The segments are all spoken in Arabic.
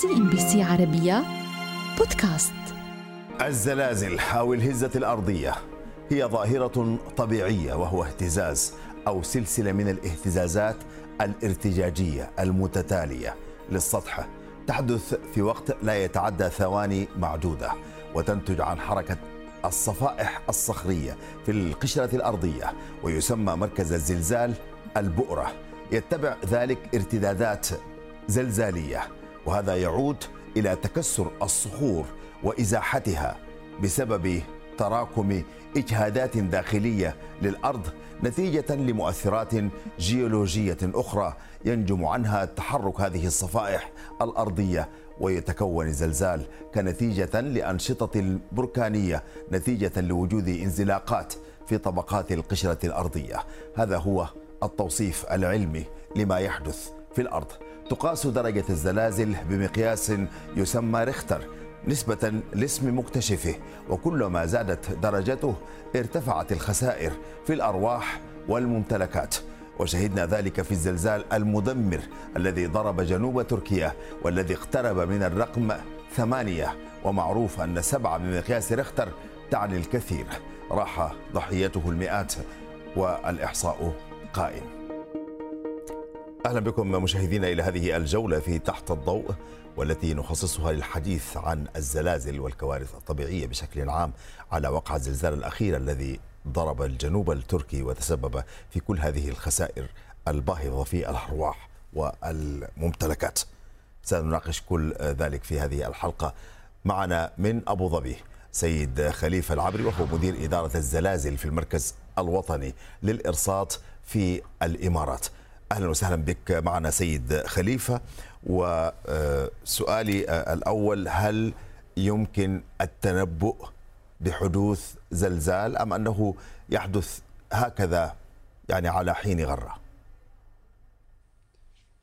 CNBC عربية بودكاست. الزلازل أو الهزة الأرضية. هي ظاهرة طبيعية وهو اهتزاز أو سلسلة من الاهتزازات الارتجاجية المتتالية للسطح. تحدث في وقت لا يتعدى ثواني معدودة وتنتج عن حركة الصفائح الصخرية في القشرة الأرضية ويسمى مركز الزلزال البؤرة. يتبع ذلك ارتدادات زلزالية. وهذا يعود إلى تكسر الصخور وإزاحتها بسبب تراكم إجهادات داخلية للأرض نتيجة لمؤثرات جيولوجية أخرى ينجم عنها تحرك هذه الصفائح الأرضية ويتكون الزلزال كنتيجة لأنشطة البركانية نتيجة لوجود انزلاقات في طبقات القشرة الأرضية. هذا هو التوصيف العلمي لما يحدث في الأرض. تقاس درجة الزلازل بمقياس يسمى ريختر نسبة لاسم مكتشفه وكلما زادت درجته ارتفعت الخسائر في الأرواح والممتلكات. وشهدنا ذلك في الزلزال المدمر الذي ضرب جنوب تركيا والذي اقترب من الرقم ثمانية. ومعروف أن سبعة بمقياس ريختر تعني الكثير. راح ضحيته المئات والإحصاء قائم. أهلا بكم مشاهدينا إلى هذه الجولة في تحت الضوء والتي نخصصها للحديث عن الزلازل والكوارث الطبيعية بشكل عام على وقع الزلزال الأخير الذي ضرب الجنوب التركي وتسبب في كل هذه الخسائر الباهظة في الأرواح والممتلكات. سنناقش كل ذلك في هذه الحلقة معنا من أبو ظبي سيد خليفة العبري وهو مدير إدارة الزلازل في المركز الوطني للإرصاد في الإمارات. أهلا وسهلا بك. معنا سيد خليفة. وسؤالي الأول هل يمكن التنبؤ بحدوث زلزال أم أنه يحدث هكذا يعني على حين غرة؟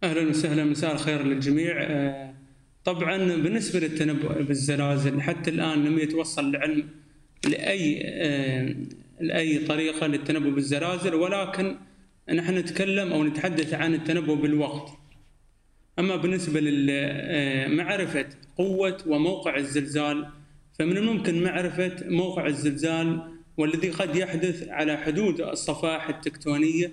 أهلا وسهلا. مساء الخير للجميع. طبعا بالنسبة للتنبؤ بالزلازل حتى الآن لم يتوصل العلم لأي لأي طريقة للتنبؤ بالزلازل ولكن نحن نتكلم أو نتحدث عن التنبؤ بالوقت. أما بالنسبة لمعرفه قوة وموقع الزلزال فمن الممكن معرفة موقع الزلزال والذي قد يحدث على حدود الصفائح التكتونية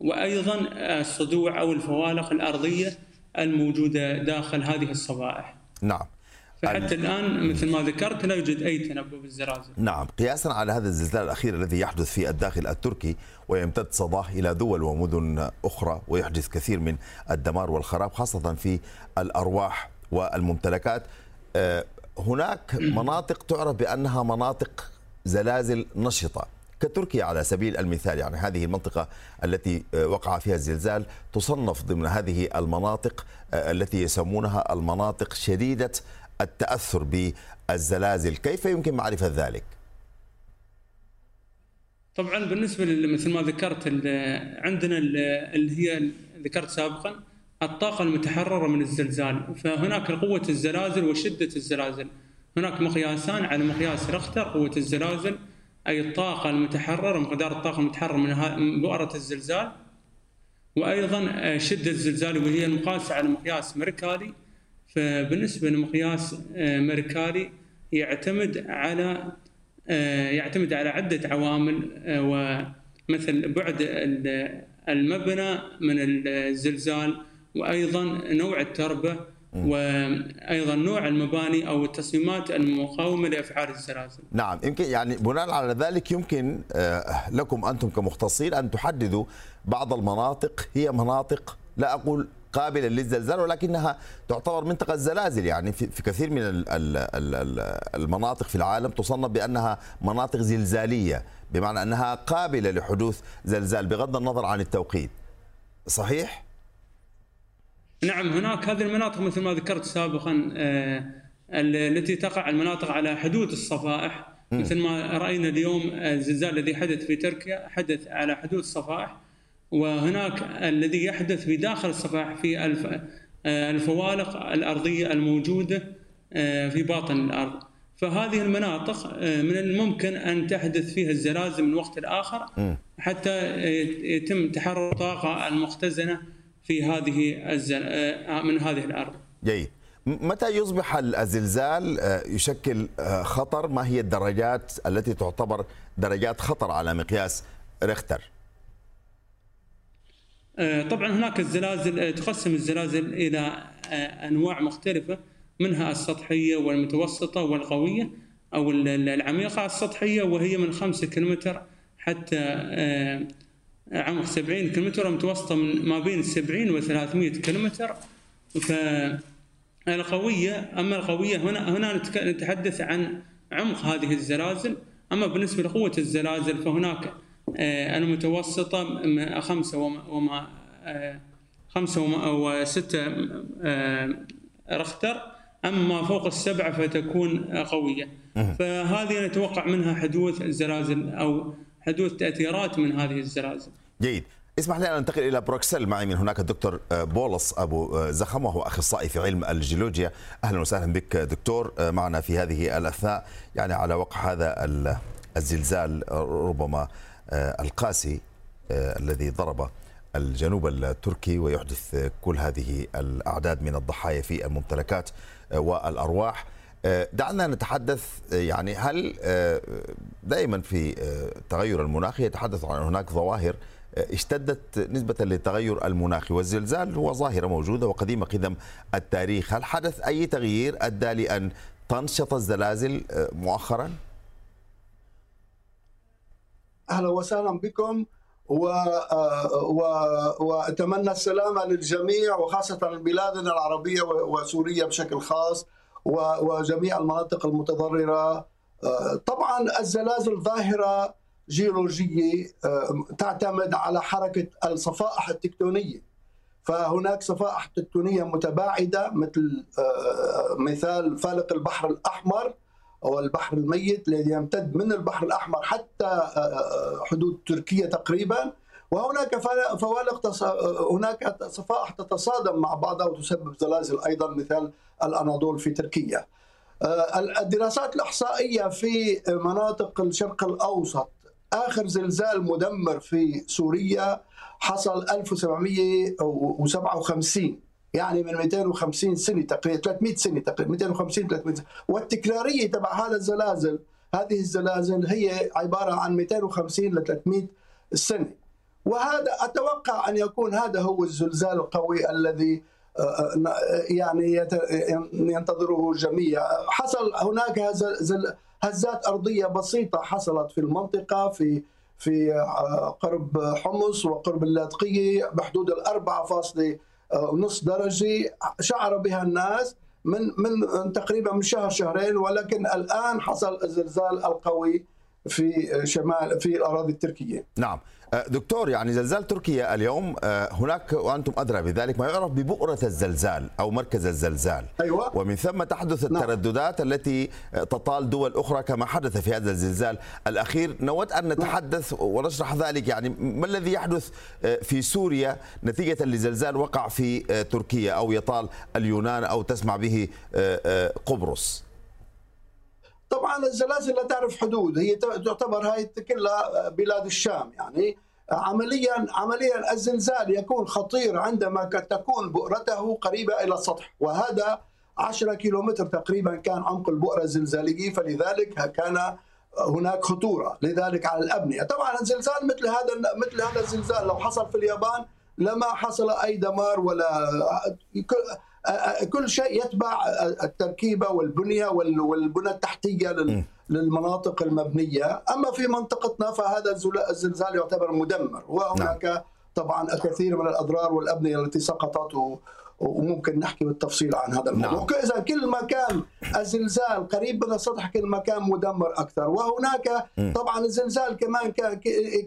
وأيضا الصدوع أو الفوالق الأرضية الموجودة داخل هذه الصفائح. نعم. فحتى الآن مثل ما ذكرت لا يوجد أي تنبؤ بالزلازل. نعم، قياسا على هذا الزلزال الأخير الذي يحدث في الداخل التركي ويمتد صداه إلى دول ومدن أخرى ويحدث كثير من الدمار والخراب خاصة في الأرواح والممتلكات. هناك مناطق تعرف بأنها مناطق زلازل نشطة كتركيا على سبيل المثال يعني هذه المنطقة التي وقع فيها الزلزال تصنف ضمن هذه المناطق التي يسمونها المناطق شديدة التأثر بالزلازل، كيف يمكن معرفة ذلك؟ طبعا بالنسبة مثل ما ذكرت عندنا اللي هي ذكرت سابقا الطاقة المتحررة من الزلزال، فهناك قوة الزلازل وشدة الزلازل. هناك مقياسان على مقياس رختر قوة الزلازل أي الطاقة المتحررة مقدار الطاقة المتحررة من بؤرة الزلزال وأيضا شدة الزلزال وهي المقاسه على مقياس مركالي فبالنسبة لمقياس مركالي يعتمد على يعتمد على عدة عوامل ومثل بعد المبنى من الزلزال وأيضا نوع التربة وأيضا نوع المباني أو التصميمات المقاومة لأفعال الزلازل. نعم يمكن يعني بناء على ذلك يمكن لكم أنتم كمختصين أن تحددوا بعض المناطق هي مناطق لا أقول قابلة للزلزال ولكنها تعتبر منطقة زلازل يعني في كثير من المناطق في العالم تصنف بأنها مناطق زلزالية بمعنى أنها قابلة لحدوث زلزال بغض النظر عن التوقيت. صحيح؟ نعم هناك هذه المناطق مثل ما ذكرت سابقا التي تقع المناطق على حدود الصفائح مثل ما رأينا اليوم الزلزال الذي حدث في تركيا حدث على حدود الصفائح وهناك الذي يحدث في داخل الصفائح في الفوالق الأرضية الموجودة في باطن الأرض فهذه المناطق من الممكن أن تحدث فيها الزلازل من وقت لآخر حتى يتم تحرر الطاقة المختزنة في هذه. من هذه الأرض. جيد. متى يصبح الزلزال آه، يشكل آه، خطر ما هي الدرجات التي تعتبر درجات خطر على مقياس ريختر طبعا هناك الزلازل تقسم الزلازل إلى أنواع مختلفة منها السطحية والمتوسطة والقوية أو العميقة السطحية وهي من 5 كيلومتر حتى عمق 70 كيلومتر ومتوسطه من ما بين 70 و 300 كيلومتر فالقويه أما القوية هنا هنا نتحدث عن عمق هذه الزلازل. أما بالنسبة لقوة الزلازل فهناك آه، المتوسطه خمسة وما آه، خمسة وسته آه، رختر أما فوق السبعة فتكون قوية. فهذه نتوقع منها حدوث الزلازل أو حدوث تأثيرات من هذه الزلازل. جيد. اسمح لي أن أنتقل إلى بروكسل. معي من هناك الدكتور بولس أبو زخم وهو أخصائي في علم الجيولوجيا. أهلا وسهلا بك دكتور معنا في هذه الأثناء. يعني على وقع هذا الزلزال ربما القاسي الذي ضرب الجنوب التركي ويحدث كل هذه الأعداد من الضحايا في الممتلكات والأرواح دعنا نتحدث يعني هل دائما في التغير المناخي يتحدث عن هناك ظواهر اشتدت نسبة للتغير المناخي والزلزال هو ظاهرة موجودة وقديمة قدم التاريخ هل حدث أي تغيير أدى لأن تنشط الزلازل مؤخرا؟ أهلا وسهلا بكم و... و... وأتمنى السلامة للجميع وخاصة بلادنا العربية وسوريا بشكل خاص و... وجميع المناطق المتضررة. طبعا الزلازل ظاهره جيولوجية تعتمد على حركة الصفائح التكتونية. فهناك صفائح تكتونية متباعدة مثل مثال فالق البحر الأحمر. أو البحر الميت الذي يمتد من البحر الأحمر حتى حدود تركيا تقريبا وهناك فوالق هناك صفائح تتصادم مع بعضها وتسبب زلازل أيضا مثال الأناضول في تركيا. الدراسات الإحصائية في مناطق الشرق الأوسط آخر زلزال مدمر في سوريا حصل 1757 يعني من 250 سنة تقريبا 300 سنة تقريبا 250 300 سنة. والتكرارية تبع هذا الزلازل هذه الزلازل هي عبارة عن 250 ل 300 سنة وهذا أتوقع أن يكون هذا هو الزلزال القوي الذي يعني ينتظره الجميع حصل هناك هزات أرضية بسيطة حصلت في المنطقة في في قرب حمص وقرب اللاذقيه بحدود الأربعة فاصلة ونص درجة شعر بها الناس من من تقريبا من شهر شهرين ولكن الآن حصل الزلزال القوي. في شمال في الأراضي التركية. نعم. دكتور يعني زلزال تركيا اليوم هناك وأنتم أدرى بذلك ما يعرف ببؤرة الزلزال أو مركز الزلزال. أيوة. ومن ثم تحدث الترددات نعم. التي تطال دول أخرى كما حدث في هذا الزلزال الأخير. نود أن نتحدث ونشرح ذلك. يعني ما الذي يحدث في سوريا نتيجة لزلزال وقع في تركيا أو يطال اليونان أو تسمع به قبرص؟ طبعا الزلازل لا تعرف حدود هي تعتبر هاي كلها بلاد الشام يعني. عمليا عمليا الزلزال يكون خطير عندما تكون بؤرته قريبة إلى السطح وهذا 10 كيلومتر تقريبا كان عمق البؤرة الزلزالية فلذلك كان هناك خطورة لذلك على الأبنية. طبعا الزلزال مثل هذا مثل هذا الزلزال لو حصل في اليابان لما حصل أي دمار ولا كل شيء يتبع التركيبة والبنية والبنى التحتية للمناطق المبنية، أما في منطقتنا فهذا الزلزال يعتبر مدمر. وهناك طبعا الكثير من الأضرار والأبنية التي سقطت وممكن نحكي بالتفصيل عن هذا الموضوع. نعم. إذا كل ما كان الزلزال قريب من السطح كل ما كان مدمر أكثر. وهناك م. طبعا الزلزال كمان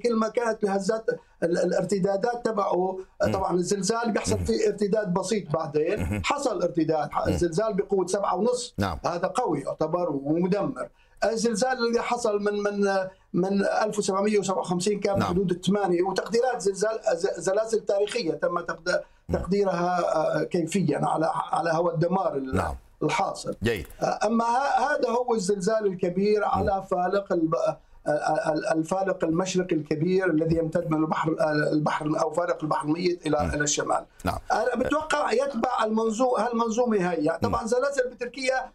كل ما كانت الهزات الارتدادات تبعه. طبعا الزلزال بيحصل فيه ارتداد بسيط بعدين. حصل ارتداد. الزلزال بقوة سبعة ونص. نعم. هذا قوي يعتبر ومدمر. الزلزال اللي حصل من من من 1757 كان نعم. حدود الثمانية وتقديرات زلزال زلازل تاريخية تم تقديرها كيفيا على على هو الدمار نعم. الحاصل جيد. أما هذا هو الزلزال الكبير على فالق الفارق المشرقي الكبير الذي يمتد من البحر البحر أو فارق البحر الميت إلى إلى الشمال. نعم. أنا بتوقع يتبع المنظومه هالمنظومه هي يعني طبعا زلازل بتركيا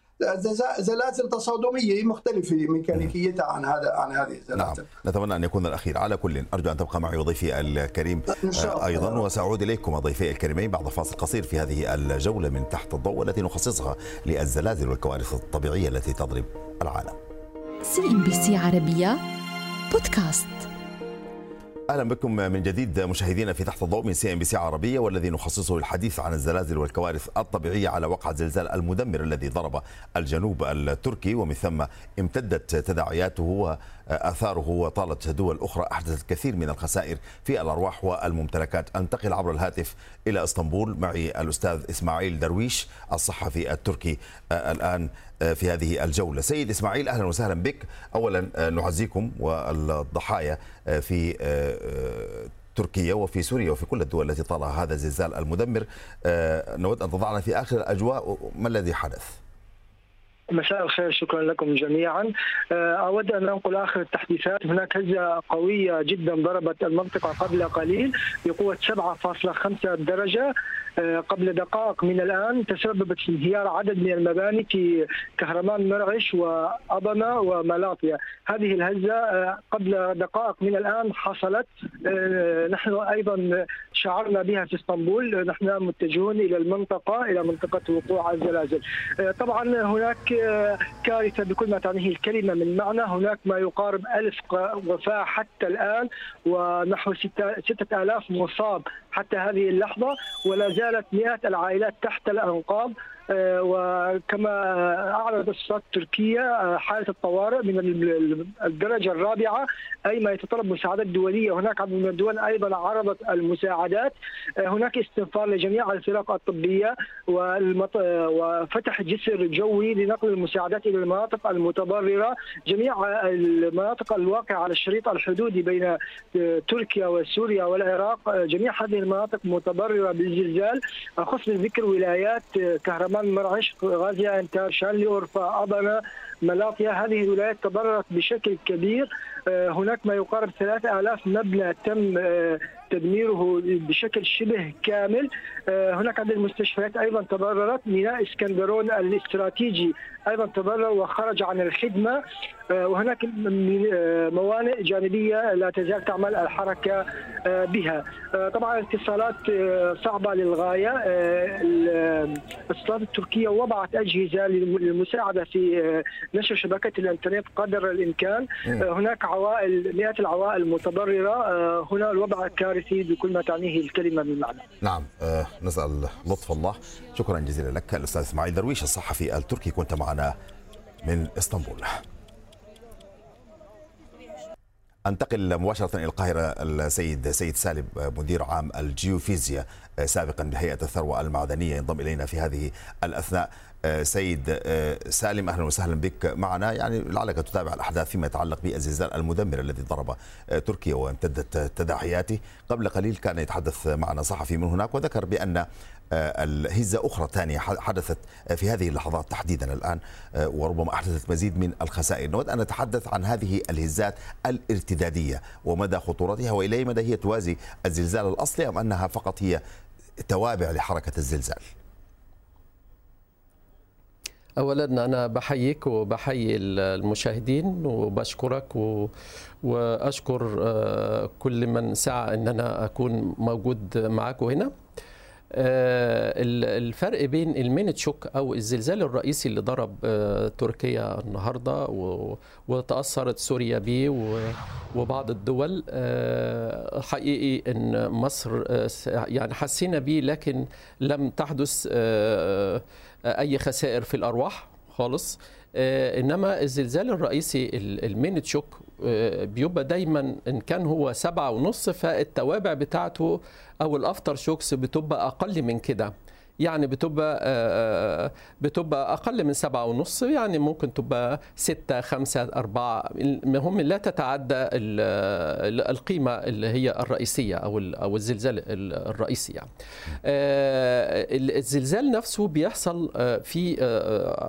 زلازل تصادمية مختلفة ميكانيكيتها عن هذا عن هذه الزلازل نعم. نتمنى أن يكون الأخير على كل أرجو أن تبقى معي وضيفي الكريم إن شاء الله. أيضا وسأعود إليكم ضيفي الكريمين بعد فاصل قصير في هذه الجولة من تحت الضوء والتي نخصصها للزلازل والكوارث الطبيعية التي تضرب العالم CNBC عربية بودكاست أهلا بكم من جديد مشاهدينا في تحت الضوء من CNBC عربية والذي نخصصه الحديث عن الزلازل والكوارث الطبيعية على وقع الزلزال المدمر الذي ضرب الجنوب التركي ومن ثم امتدت تداعياته واثاره وطالت دول أخرى احدثت كثير من الخسائر في الأرواح والممتلكات. أنتقل عبر الهاتف إلى إسطنبول. معي الأستاذ إسماعيل درويش الصحفي التركي الآن في هذه الجولة. سيد إسماعيل أهلا وسهلا بك. أولا نعزيكم والضحايا في تركيا وفي سوريا وفي كل الدول التي طالها هذا الزلزال المدمر. نود أن تضعنا في آخر الأجواء. ما الذي حدث؟ مساء الخير شكرا لكم جميعا. أود أن أنقل آخر التحديثات. هناك هزة قوية جدا ضربت المنطقة قبل قليل بقوة 7.5 درجة. قبل دقائق من الآن تسببت في انهيار عدد من المباني في كهرمان مرعش وابنا وملاطيا. هذه الهزة قبل دقائق من الآن حصلت. نحن أيضا شعرنا بها في إسطنبول. نحن متجهون إلى المنطقة إلى منطقة وقوع الزلازل. طبعا هناك كارثة بكل ما تعنيه الكلمة من معنى. هناك ما يقارب ألف وفاه حتى الآن ونحو 6000 مصاب حتى هذه اللحظة ولا زالت مئات العائلات تحت الأنقاض. وكما أعلنت السلطات التركية حالة الطوارئ من الدرجة الرابعة أي ما يتطلب مساعدات دولية. هناك عدد من الدول أيضا عرضت المساعدات. هناك استنفار لجميع الفرق الطبية وفتح جسر جوي لنقل المساعدات إلى المناطق المتضرره جميع المناطق الواقعة على الشريط الحدودي بين تركيا وسوريا والعراق جميع هذه المناطق متضرره بالزلزال. اخص بالذكر ولايات كهرمان مرعش غازي عنتاب شانلي أورفا أضنة ملاطيا هذه الولايات تضررت بشكل كبير. هناك ما يقارب 3000 مبنى تم تدميره بشكل شبه كامل. هناك عدد المستشفيات أيضا تضررت. ميناء إسكندرون الاستراتيجي أيضا تضرر وخرج عن الخدمة. وهناك موانئ جانبية لا تزال تعمل الحركة بها. طبعا الاتصالات صعبة للغاية. السلطات التركية وضعت أجهزة للمساعدة في نشر شبكة الإنترنت قدر الإمكان. هناك عوائل مئات العوائل المتضرره هنا الوضع كارثي. بكل ما تعنيه الكلمة من معنى. نعم أه نسأل لطف الله. شكرا جزيلا لك. الأستاذ إسماعيل درويش الصحفي التركي كنت معنا من إسطنبول. أنتقل مباشرة إلى القاهرة. السيد سيد سالم مدير عام الجيوفيزياء سابقا بهيئة الثروة المعدنية ينضم إلينا في هذه الأثناء. سيد سالم أهلا وسهلا بك معنا. يعني لعلك تتابع الأحداث فيما يتعلق بالزلزال المدمر الذي ضرب تركيا وامتدت تداعياته. قبل قليل كان يتحدث معنا صحفي من هناك وذكر بأن الهزة أخرى ثانية حدثت في هذه اللحظات تحديدا الآن وربما أحدثت مزيد من الخسائر. نود أن نتحدث عن هذه الهزات الارتدادية ومدى خطورتها وإلى أي مدى هي توازي الزلزال الأصلي أم أنها فقط هي توابع لحركة الزلزال؟ اولا أنا بحييك وبحيي المشاهدين وبشكرك. وأشكر كل من سعى ان أنا أكون موجود معاكم هنا الفرق بين المينت شوك أو الزلزال الرئيسي اللي ضرب تركيا النهارده وتأثرت سوريا به وبعض الدول حقيقي إن مصر يعني حسينا به لكن لم تحدث أي خسائر في الأرواح خالص. إنما الزلزال الرئيسي ال main shock بيبقى دايما إن كان هو سبعة ونص فالتوابع بتاعته أو ال aftershocks بتبقى أقل من كده. يعني بتبقى آه، آه، بتبقى أقل من سبعة ونص يعني ممكن تبقى ستة خمسة أربعة المهم لا تتعدى ال- ال- القيمة اللي هي الرئيسية أو أو الزلزال ال- الرئيسي يعني. آه، ال- الزلزال نفسه بيحصل في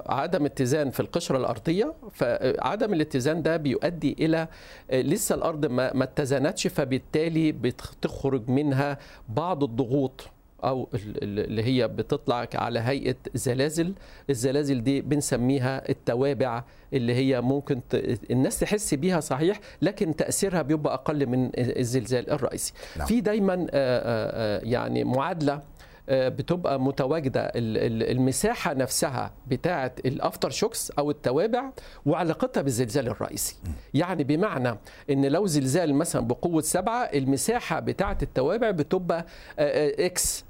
عدم اتزان في القشرة الأرضية فعدم الاتزان ده بيؤدي إلى لسه الأرض ما اتزنتش فبالتالي بتخرج منها بعض الضغوط أو ال- ال- اللي هي بتطلع على هيئة زلازل. الزلازل دي بنسميها التوابع اللي هي ممكن ت... الناس تحس بيها صحيح لكن تأثيرها بيبقى أقل من الزلزال الرئيسي. نعم. في دايما آه، آه، آه، يعني معادلة بتبقى متواجدة. ال- ال- المساحة نفسها بتاعه ال aftershocks أو التوابع وعلاقتها بالزلزال الرئيسي. يعني بمعنى إن لو زلزال مثلا بقوة سبعة المساحة بتاعه التوابع بتبقى X.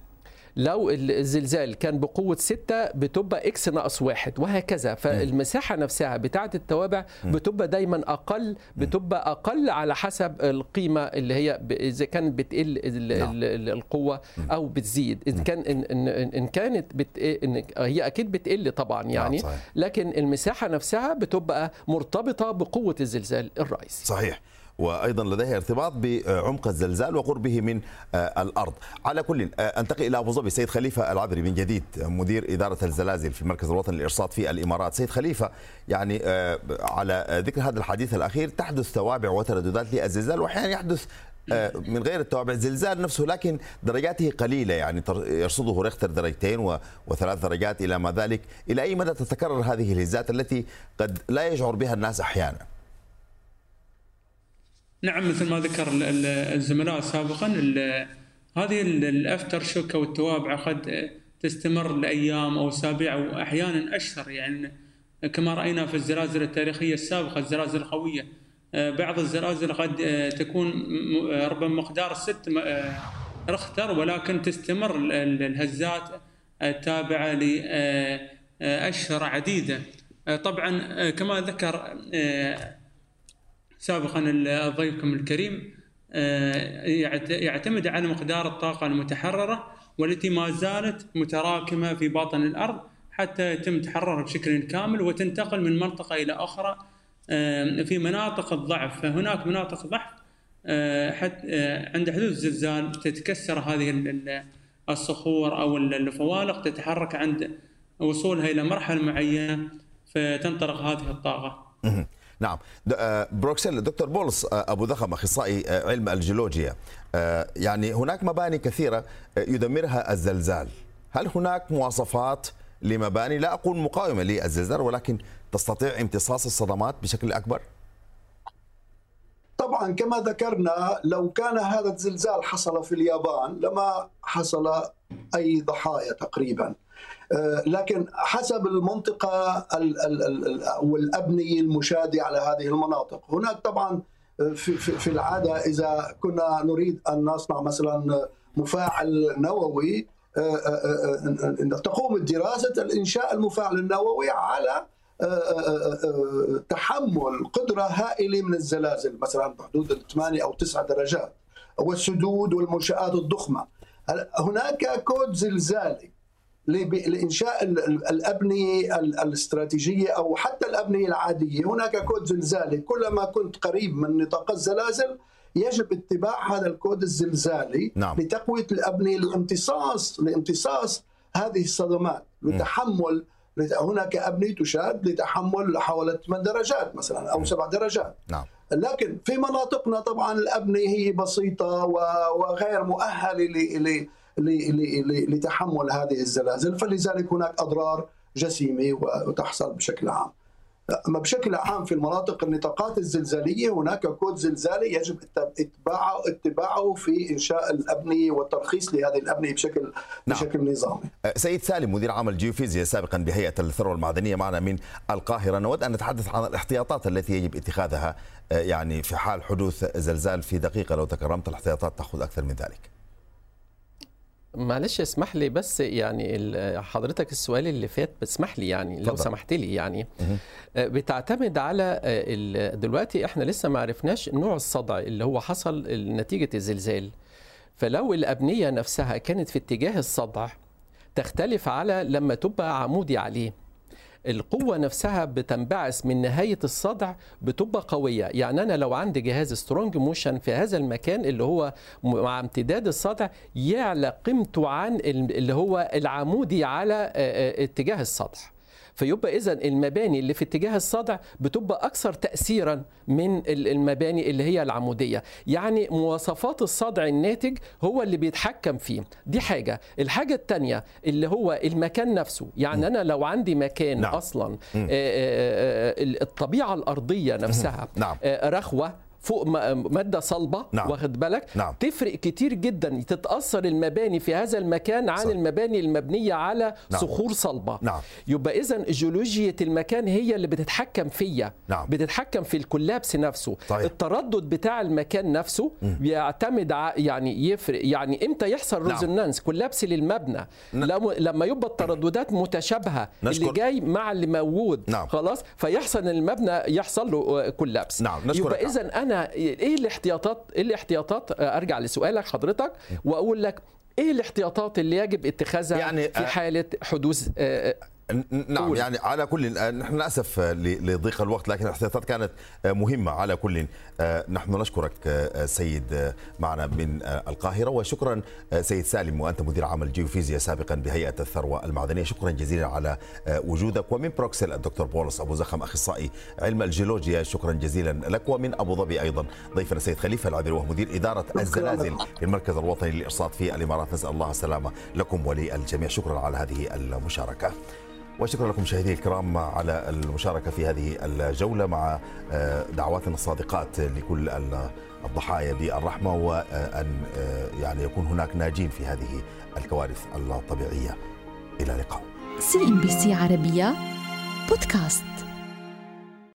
لو الزلزال كان بقوة ستة بتبقى X ناقص واحد وهكذا. فالمساحة نفسها بتاعة التوابع بتبقى دايما أقل بتبقى أقل على حسب القيمة اللي هي إذا كانت بتقل نعم. ال- ال- القوة أو بتزيد. إذا كان إن, إن, إن إن كانت بت إن هي أكيد بتقل طبعا يعني صحيح. لكن المساحة نفسها بتبقى مرتبطة بقوة الزلزال الرئيسي. صحيح. وأيضا لديه ارتباط بعمق الزلزال وقربه من آه، الأرض. على كل آه، أنتقل إلى أبو ظبي. سيد خليفة العذري من جديد مدير إدارة الزلازل في المركز الوطني للإرصاد في الإمارات. سيد خليفة يعني آه، على ذكر هذا الحديث الأخير تحدث توابع وترددات للزلزال واحيانا يحدث من غير التوابع. الزلزال نفسه لكن درجاته قليلة يعني يرصده ريختر درجتين وثلاث درجات إلى ما ذلك. إلى أي مدى تتكرر هذه الهزات التي قد لا يشعر بها الناس أحيانا؟ نعم مثل ما ذكر ال- ال- الزملاء سابقا هذه ال- الأفتر شوك أو التوابع قد تستمر لأيام أو أسابيع أو أحيانا أشهر. يعني كما رأينا في الزلازل التاريخية السابقة الزلازل القوية آه، بعض الزلازل قد آه، تكون آه، ربما مقدار ست رختر ولكن تستمر ال- ال- الهزات التابعة لاشهر عديدة. طبعا كما ذكر سابقا ضيفكم الكريم آه، يعت- يعتمد على مقدار الطاقة المتحررة والتي ما زالت متراكمة في باطن الأرض حتى يتم تحررها بشكل كامل وتنتقل من منطقة إلى أخرى آه، في مناطق الضعف فهناك مناطق ضعف آه، عند حدوث زلزال تتكسر هذه ال- ال- الصخور أو ال- الفوالق تتحرك عند وصولها إلى مرحلة معينة فتنطلق هذه الطاقة. نعم. آه، بروكسل دكتور بولس آه، أبو ضخم أخصائي آه، علم الجيولوجيا. يعني هناك مباني كثيرة يدمرها الزلزال. هل هناك مواصفات لمباني؟ لا أقول مقاومة للزلزال ولكن تستطيع امتصاص الصدمات بشكل أكبر؟ طبعا كما ذكرنا لو كان هذا الزلزال حصل في اليابان لما حصل أي ضحايا تقريبا. لكن حسب المنطقة ال- ال- ال- ال- والابنيه المشاده على هذه المناطق. هناك طبعا آه، في, العادة إذا كنا نريد أن نصنع مثلا مفاعل نووي آه، آه، آه، آه، تقوم دراسه الإنشاء المفاعل النووي على آه، آه، آه، تحمل قدرة هائلة من الزلازل مثلا بحدود الثمانية أو تسعة درجات والسدود والمنشآت الضخمة. هناك كود زلزالي لب- لإنشاء ال- ال- الأبنية ال- الاستراتيجية أو حتى الأبنية العادية. هناك كود زلزالي. كلما كنت قريب من نطاق الزلازل يجب اتباع هذا الكود الزلزالي نعم. لتقوية الأبنية لامتصاص لامتصاص هذه الصدمات. لتحمل لت- هناك أبنية تشاد لتحمل حوالي 8 درجات مثلا أو 7 درجات. نعم. لكن في مناطقنا طبعا الأبنية هي بسيطة و- وغير ل- لتحمل هذه الزلازل. فلذلك هناك أضرار جسيمة وتحصل بشكل عام. أما بشكل عام في المناطق النطاقات الزلزالية هناك كود زلزالي يجب اتباعه اتباعه في إنشاء الأبنية والترخيص لهذه الأبنية بشكل نعم. بشكل نظامي. آه، سيد سالم مدير عام الجيوفيزياء سابقا بهيئة الثروة المعدنية معنا من القاهرة. نود أن نتحدث عن الاحتياطات التي يجب اتخاذها آه، يعني في حال حدوث زلزال في دقيقة لو تكرمت الاحتياطات تأخذ أكثر من ذلك. معلش اسمح لي بس يعني حضرتك السؤال اللي فات بسمح لي يعني لو. سمحت لي يعني. آه، بتعتمد على دلوقتي إحنا لسه ما عرفناش نوع الصدع اللي هو حصل نتيجة الزلزال. فلو الأبنية نفسها كانت في اتجاه الصدع تختلف على لما تبقى عمودي عليه. القوة نفسها بتنبعث من نهاية الصدع بتبقى قوية. يعني أنا لو عندي جهاز strong motion في هذا المكان اللي هو مع امتداد الصدع يعلى قيمته عن اللي هو العمودي على آه، آه، اتجاه السطح فيبقى اذا المباني اللي في اتجاه الصدع بتبقى أكثر تاثيرا من المباني اللي هي العمودية. يعني مواصفات الصدع الناتج هو اللي بيتحكم فيه. دي حاجة. الحاجة الثانية اللي هو المكان نفسه. يعني أنا لو عندي مكان نعم. أصلا آه، آه، آه، الطبيعة الأرضية نفسها نعم. رخوة فوق مادة صلبة نعم. واخد بالك نعم. تفرق كتير جدا تتأثر المباني في هذا المكان عن صح. المباني المبنية على نعم. صخور صلبة نعم. يبقى اذا جيولوجية المكان هي اللي بتتحكم فيا نعم. بتتحكم في ال collapse نفسه طيب. التردد بتاع المكان نفسه م. بيعتمد ع... يعني يفرق يعني إمتى يحصل نعم. resonance collapse للمبنى ن... لما يبقى الترددات متشابهة نشكر. اللي جاي مع اللي موجود نعم. خلاص فيحصل المبنى يحصل له collapse نعم. يبقى اذا أنا إيه الاحتياطات إيه الاحتياطات؟ أرجع لسؤالك حضرتك وأقول لك إيه الاحتياطات اللي يجب اتخاذها يعني في حالة حدوث نعم قول. يعني على كل نحن للأسف لضيق الوقت لكن الاحتياطات كانت مهمة على كل نحن نشكرك سيد معنا من القاهرة وشكرا سيد سالم وأنت مدير عام الجيوفيزياء سابقا بهيئة الثروة المعدنية. شكرا جزيلا على وجودك. ومن بروكسل الدكتور بولس أبو زخم أخصائي علم الجيولوجيا شكرا جزيلا لك. ومن أبو ظبي أيضا ضيفنا السيد خليفة العذري وهو مدير إدارة الزلازل في المركز الوطني للأرصاد في الإمارات. نسأل الله السلامة لكم وللجميع. شكرا على هذه المشاركة. وشكرا لكم مشاهدينا الكرام على المشاركة في هذه الجولة مع دعواتنا الصادقات لكل الضحايا بالرحمة وأن يعني يكون هناك ناجين في هذه الكوارث الطبيعية. إلى اللقاء. CNBC عربية بودكاست.